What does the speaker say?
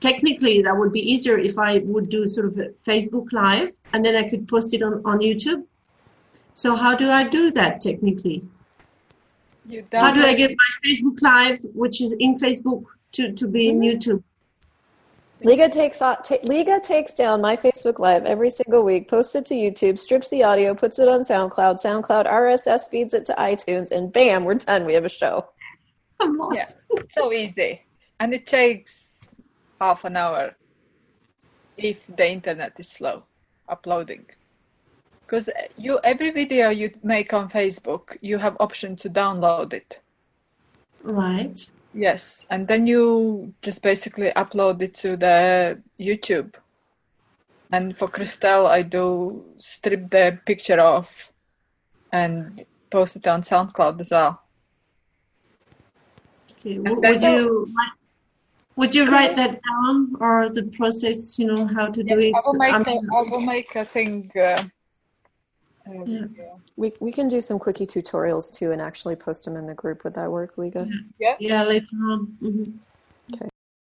technically that would be easier if I would do sort of a Facebook Live and then I could post it on, on YouTube. So how do I do that technically? You How do I get my Facebook Live, which is in Facebook, to, to be in mm-hmm. YouTube? Liga takes o- Liga takes down my Facebook Live every single week, posts it to YouTube, strips the audio, puts it on SoundCloud. SoundCloud RSS feeds it to iTunes, and bam, we're done. We have a show. I'm lost. so easy and it takes half an hour if the internet is slow uploading because you every video you make on facebook you have option to download it Right. yes and then you just basically upload it to the youtube and for Christel i do strip the picture off and post it on soundcloud as well Okay. And Would you would you write that down or the process? You know how to do it. I will make I a, mean, I will make a thing. Uh, uh, Yeah. We, we can do some quickie tutorials too and actually post them in the group. Would that work, Liga? Yeah. yeah, later on. hmm